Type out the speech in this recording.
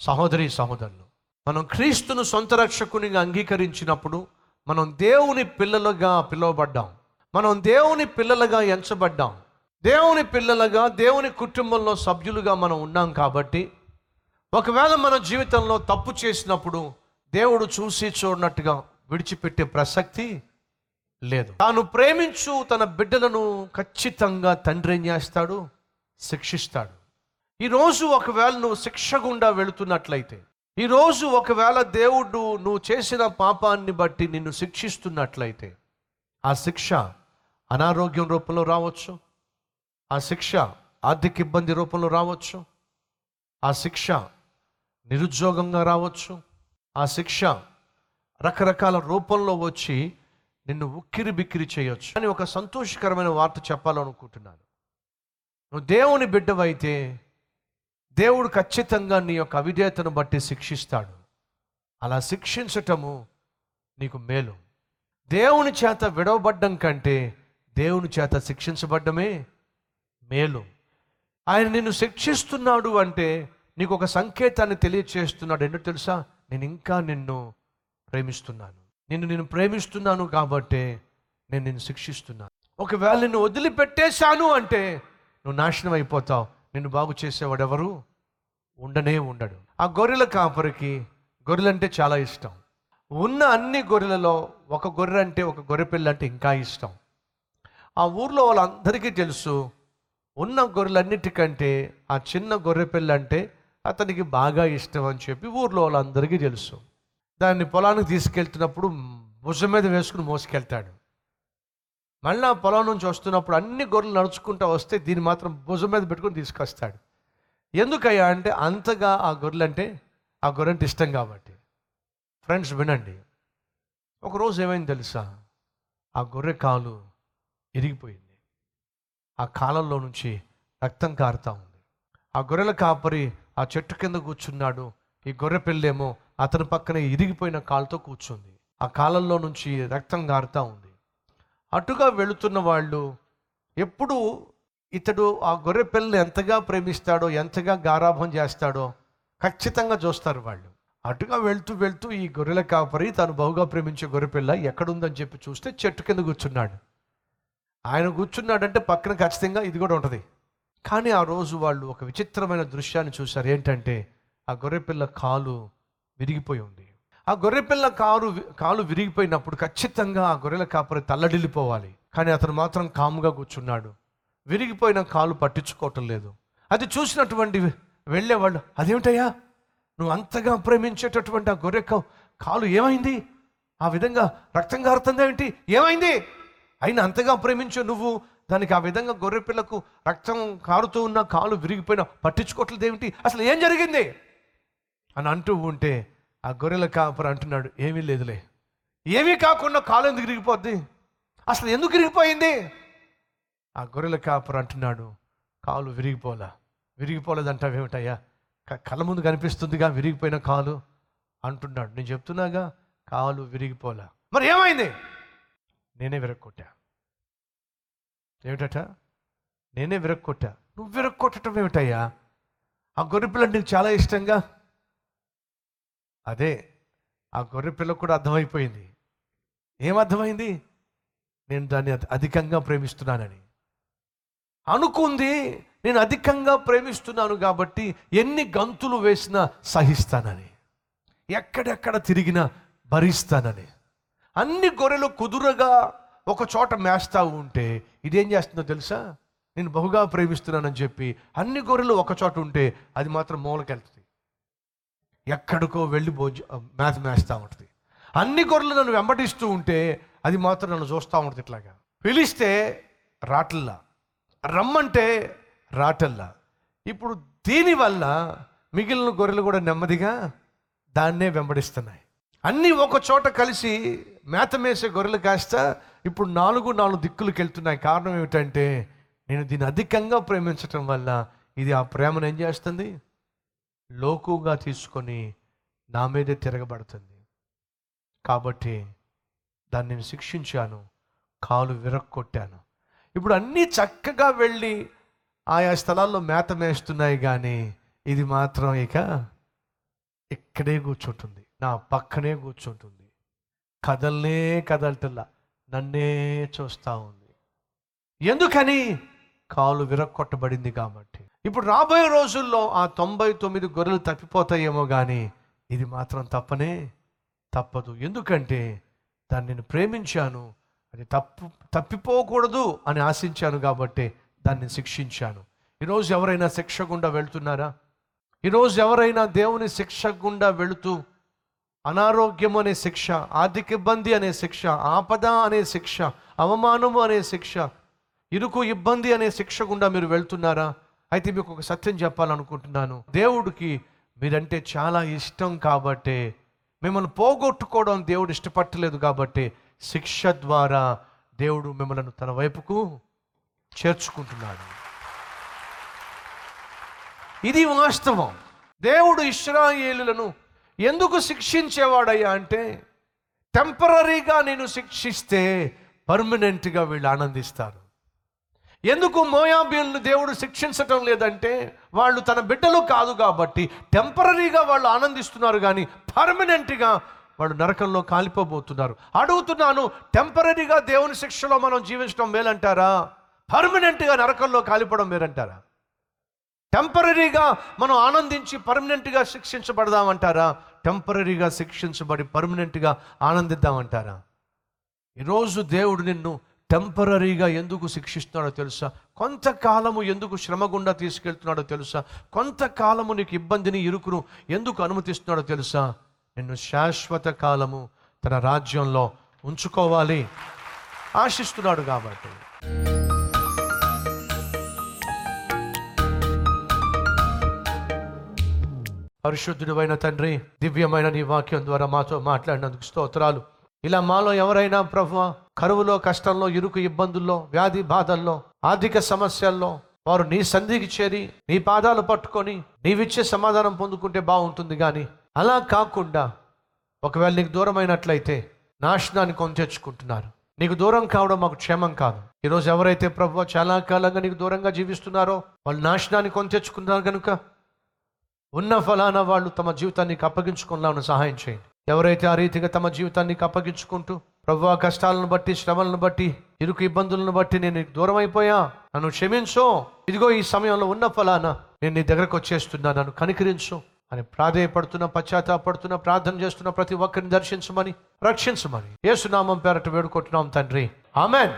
సహోదరి సహోదరులు మనం క్రీస్తును సొంత రక్షకునిగా అంగీకరించినప్పుడు మనం దేవుని పిల్లలుగా పిలువబడ్డాం. మనం దేవుని పిల్లలుగా ఎంచబడ్డాం. దేవుని పిల్లలుగా దేవుని కుటుంబంలో సభ్యులుగా మనం ఉన్నాం కాబట్టి ఒకవేళ మన జీవితంలో తప్పు చేసినప్పుడు దేవుడు చూసి చూడనట్టుగా విడిచిపెట్టే ప్రసక్తి లేదు. తాను ప్రేమించు తన బిడ్డలను ఖచ్చితంగా తండ్రి ఏం చేస్తాడు? శిక్షిస్తాడు. ఈరోజు ఒకవేళ నువ్వు శిక్ష గుండా వెళుతున్నట్లయితే ఈరోజు ఒకవేళ దేవుడు నువ్వు చేసిన పాపాన్ని బట్టి నిన్ను శిక్షిస్తున్నట్లయితే ఆ శిక్ష అనారోగ్యం రూపంలో రావచ్చు ఆ శిక్ష ఆర్థిక ఇబ్బంది రూపంలో రావచ్చు ఆ శిక్ష నిరుద్యోగంగా రావచ్చు ఆ శిక్ష రకరకాల రూపంలో వచ్చి నిన్ను ఉక్కిరి బిక్కిరి చేయొచ్చు అని ఒక సంతోషకరమైన వార్త చెప్పాలనుకుంటున్నాను. నువ్వు దేవుని బిడ్డవైతే దేవుడు ఖచ్చితంగా నీ యొక్క అవిధేయతను బట్టి శిక్షిస్తాడు. అలా శిక్షించటము నీకు మేలు. దేవుని చేత విడవబడ్డం కంటే దేవుని చేత శిక్షించబడ్డమే మేలు. ఆయన నిన్ను శిక్షిస్తున్నాడు అంటే నీకు ఒక సంకేతాన్ని తెలియచేస్తున్నాడు. ఏంటో తెలుసా? నేను ఇంకా నిన్ను ప్రేమిస్తున్నాను. నిన్ను నేను ప్రేమిస్తున్నాను కాబట్టి నేను నిన్ను శిక్షిస్తున్నాను. ఒకవేళ నిన్ను వదిలిపెట్టేశాను అంటే నువ్వు నాశనం అయిపోతావు. నిన్ను బాగు చేసేవాడు ఎవరు ఉండనే ఉండడు. ఆ గొర్రెల కాపరికి గొర్రెలంటే చాలా ఇష్టం. ఉన్న అన్ని గొర్రెలలో ఒక గొర్రె అంటే ఒక గొర్రె పిల్ల అంటే ఇంకా ఇష్టం. ఆ ఊర్లో వాళ్ళందరికీ తెలుసు ఉన్న గొర్రెలన్నిటికంటే ఆ చిన్న గొర్రె పిల్ల అంటే అతనికి బాగా ఇష్టం అని చెప్పి ఊర్లో వాళ్ళందరికీ తెలుసు. దాన్ని పొలానికి తీసుకెళ్తున్నప్పుడు భుజం మీద వేసుకుని మోసుకెళ్తాడు. మళ్ళీ ఆ పొలం నుంచి వస్తున్నప్పుడు అన్ని గొర్రెలు నడుచుకుంటూ వస్తే దీన్ని మాత్రం భుజం మీద పెట్టుకొని తీసుకొస్తాడు. ఎందుకయ్యా అంటే అంతగా ఆ గొర్రెలు అంటే ఆ గొర్రెంటే ఇష్టం కాబట్టి. ఫ్రెండ్స్ వినండి. ఒకరోజు ఏమైంది తెలుసా? ఆ గొర్రె కాలు ఇరిగిపోయింది. ఆ కాలంలో నుంచి రక్తం కారుతా ఉంది. ఆ గొర్రెల కాపరి ఆ చెట్టు కింద కూర్చున్నాడు. ఈ గొర్రె పిల్లేమో అతని పక్కన ఇరిగిపోయిన కాలుతో కూర్చుంది. ఆ కాలంలో నుంచి రక్తం కారుతా ఉంది. అటుగా వెళుతున్న వాళ్ళు ఎప్పుడు ఇతడు ఆ గొర్రె పిల్లలు ఎంతగా ప్రేమిస్తాడో ఎంతగా గారాభం చేస్తాడో ఖచ్చితంగా చూస్తారు వాళ్ళు. అటుగా వెళ్తూ వెళ్తూ ఈ గొర్రెల కాపరి తాను బహుగా ప్రేమించే గొర్రెపిల్ల ఎక్కడుందని చెప్పి చూస్తే చెట్టు కింద కూర్చున్నాడు. ఆయన కూర్చున్నాడంటే పక్కన ఖచ్చితంగా ఇది కూడా ఉంటుంది. కానీ ఆ రోజు వాళ్ళు ఒక విచిత్రమైన దృశ్యాన్ని చూశారు. ఏంటంటే ఆ గొర్రెపిల్ల కాలు విరిగిపోయి ఉంది. ఆ గొర్రెపిల్ల కారు కాలు విరిగిపోయినప్పుడు ఖచ్చితంగా ఆ గొర్రెల కాపరి తల్లడిల్లిపోవాలి. కానీ అతను మాత్రం కాముగా కూర్చున్నాడు. విరిగిపోయిన కాలు పట్టించుకోవటం లేదు. అది చూసినటువంటి వెళ్ళేవాళ్ళు అదేమిటయ్యా? నువ్వు అంతగా ప్రేమించేటటువంటి ఆ గొర్రె కాలు ఏమైంది? ఆ విధంగా రక్తం కారుతుంది ఏంటి? ఏమైంది? అయినా అంతగా ప్రేమించే నువ్వు దానికి ఆ విధంగా గొర్రె పిల్లకు రక్తం కారుతూ ఉన్న కాలు విరిగిపోయిన పట్టించుకోవట్లేదు ఏమిటి అసలు ఏం జరిగింది? అని అంటూ ఉంటే ఆ గొర్రెల కాపరు అంటున్నాడు ఏమీ లేదులే. ఏమీ కాకుండా కాలు ఎందుకు విరిగిపోద్ది? అసలు ఎందుకు విరిగిపోయింది? ఆ గొర్రెల కాపరు అంటున్నాడు కాలు విరిగిపోలా. విరిగిపోలేదంటావేమిటయ్యా? క- కళ్ళ ముందు కనిపిస్తుందిగా విరిగిపోయిన కాలు? అంటున్నాడు. నేను చెప్తున్నాగా కాలు విరిగిపోలా. మరి ఏమైంది? నేనే విరక్కొట్టా. ఏమిటట? నేనే విరక్కొట్టా. నువ్వు విరగొట్టడం ఏమిటయ్యా ఆ గొర్రెపిల్ల నీకు చాలా ఇష్టంగా అదే ఆ గొర్రె పిల్లకు కూడా అర్థమైపోయింది. ఏం అర్థమైంది? నేను దాన్ని అధికంగా ప్రేమిస్తున్నానని. అనుకుంది నేను అధికంగా ప్రేమిస్తున్నాను కాబట్టి ఎన్ని గంతులు వేసినా సహిస్తానని. ఎక్కడెక్కడ తిరిగినా భరిస్తానని. అన్ని గొర్రెలు కుదురగా ఒక చోట మేస్తా ఉంటే ఇదేం చేస్తుందో తెలుసా? నేను బహుగా ప్రేమిస్తున్నానని చెప్పి అన్ని గొర్రెలు ఒక చోట ఉంటే అది మాత్రం మూలకెళ్తుంది. ఎక్కడికో వెళ్ళి భోజ మేత మేస్తూ ఉంటుంది. అన్ని గొర్రెలు నన్ను వెంబడిస్తూ ఉంటే అది మాత్రం నన్ను చూస్తూ ఉంటుంది ఇట్లాగా. పిలిస్తే రాటల్లా. రమ్మంటే రాటల్లా. ఇప్పుడు దీనివల్ల మిగిలిన గొర్రెలు కూడా నెమ్మదిగా దాన్నే వెంబడిస్తున్నాయి. అన్నీ ఒక చోట కలిసి మేత మేసే గొర్రెలు కాస్త ఇప్పుడు నాలుగు నాలుగు దిక్కులకు వెళ్తున్నాయి. కారణం ఏమిటంటే నేను దీన్ని అధికంగా ప్రేమించటం వల్ల ఇది ఆ ప్రేమను ఏం చేస్తుంది? లోకుగా తీసుకొని నా మీదే తిరగబడుతుంది. కాబట్టి దాన్ని నేను శిక్షించాను కాలు విరక్కొట్టాను. ఇప్పుడు అన్నీ చక్కగా వెళ్ళి ఆయా స్థలాల్లో మేత మేస్తున్నాయి కానీ ఇది మాత్రం ఇక ఇక్కడే కూర్చుంటుంది నా పక్కనే కూర్చుంటుంది. కదల్నే కదలటల్లా నన్నే చూస్తూ ఉంది. ఎందుకని? కాలు విరక్కొట్టబడింది కాబట్టి. ఇప్పుడు రాబోయే రోజుల్లో ఆ తొంభై తొమ్మిది గొర్రెలు తప్పిపోతాయేమో కానీ ఇది మాత్రం తప్పనే? తప్పదు. ఎందుకంటే దాన్ని నేను ప్రేమించాను. అది తప్పు తప్పిపోకూడదు అని ఆశించాను కాబట్టి దాన్ని శిక్షించాను. ఈరోజు ఎవరైనా శిక్ష గుండా వెళ్తున్నారా? ఈరోజు ఎవరైనా దేవుని శిక్ష గుండా వెళుతూ అనారోగ్యం అనే శిక్ష ఆర్థిక ఇబ్బంది అనే శిక్ష ఆపద అనే శిక్ష అవమానము అనే శిక్ష ఇరుకు ఇబ్బంది అనే శిక్ష గుండా మీరు వెళ్తున్నారా? అయితే మీకు ఒక సత్యం చెప్పాలనుకుంటున్నాను. దేవుడికి మీరంటే చాలా ఇష్టం కాబట్టే మిమ్మల్ని పోగొట్టుకోవడం దేవుడు ఇష్టపట్టలేదు కాబట్టి శిక్ష ద్వారా దేవుడు మిమ్మల్ని తన వైపుకు చేర్చుకుంటున్నాడు. ఇది వాస్తవం. దేవుడు ఇష్రాయేలులను ఎందుకు శిక్షించేవాడయ్యా అంటే టెంపరీగా నేను శిక్షిస్తే పర్మనెంట్గా వీళ్ళు ఆనందిస్తారు. ఎందుకు మోయాబీలను దేవుడు శిక్షించటం లేదంటే వాళ్ళు తన బిడ్డలు కాదు కాబట్టి టెంపరీగా వాళ్ళు ఆనందిస్తున్నారు కానీ పర్మనెంట్గా వాళ్ళు నరకంలో కాలిపోబోతున్నారు. అడుగుతున్నాను టెంపరీగా దేవుని శిక్షలో మనం జీవించడం మేలంటారా? పర్మనెంట్గా నరకంలో కాలిపోవడం మేలంటారా? టెంపరీగా మనం ఆనందించి పర్మనెంట్గా శిక్షించబడదామంటారా? టెంపరీగా శిక్షించబడి పర్మనెంట్గా ఆనందిద్దామంటారా? ఈరోజు దేవుడు నిన్ను టెంపరీగా ఎందుకు శిక్షిస్తున్నాడో తెలుసా? కొంతకాలము ఎందుకు శ్రమ గుండా తీసుకెళ్తున్నాడో తెలుసా? కొంతకాలము నీకు ఇబ్బందిని ఇరుకును ఎందుకు అనుమతిస్తున్నాడో తెలుసా? నిన్ను శాశ్వత కాలము తన రాజ్యంలో ఉంచుకోవాలి. ఆశిస్తున్నాడు కాబట్టి. పరిశుద్ధుడైన తండ్రి దివ్యమైన నీ వాక్యం ద్వారా మాతో మాట్లాడినందుకు స్తోత్రాలు. ఇలా మాలో ఎవరైనా ప్రభు కరువులో కష్టంలో ఇరుకు ఇబ్బందుల్లో వ్యాధి బాధల్లో ఆర్థిక సమస్యల్లో వారు నీ సంధికి చేరి నీ పాదాలు పట్టుకొని నీవిచ్చే సమాధానం పొందుకుంటే బాగుంటుంది కానీ అలా కాకుండా ఒకవేళ నీకు దూరమైనట్లయితే నాశనాన్ని కొని తెచ్చుకుంటున్నారు. నీకు దూరం కావడం మాకు క్షేమం కాదు. ఈరోజు ఎవరైతే ప్రభు చాలా కాలంగా నీకు దూరంగా జీవిస్తున్నారో వాళ్ళు నాశనాన్ని కొని తెచ్చుకున్నారు కనుక ఉన్న ఫలానా వాళ్ళు తమ జీవితాన్ని అప్పగించుకున్నాను సహాయం చేయండి. ఎవరైతే ఆ రీతిగా తమ జీవితాన్ని అప్పగించుకుంటూ ప్రభు కష్టాలను బట్టి శ్రమలను బట్టి ఇరుకు ఇబ్బందులను బట్టి నేను దూరం అయిపోయా నన్ను క్షమించు. ఇదిగో ఈ సమయంలో ఉన్న ఫలానా నేను నీ దగ్గరకు వచ్చేస్తున్నా నన్ను కనికరించు అని ప్రాధేయపడుతున్న పశ్చాత్తాపడుతున్న ప్రార్థన చేస్తున్న ప్రతి ఒక్కరిని దర్శించమని రక్షించమని. ఏసునామం పేరట వేడుకుంటున్నాం తండ్రి. ఆమెన్.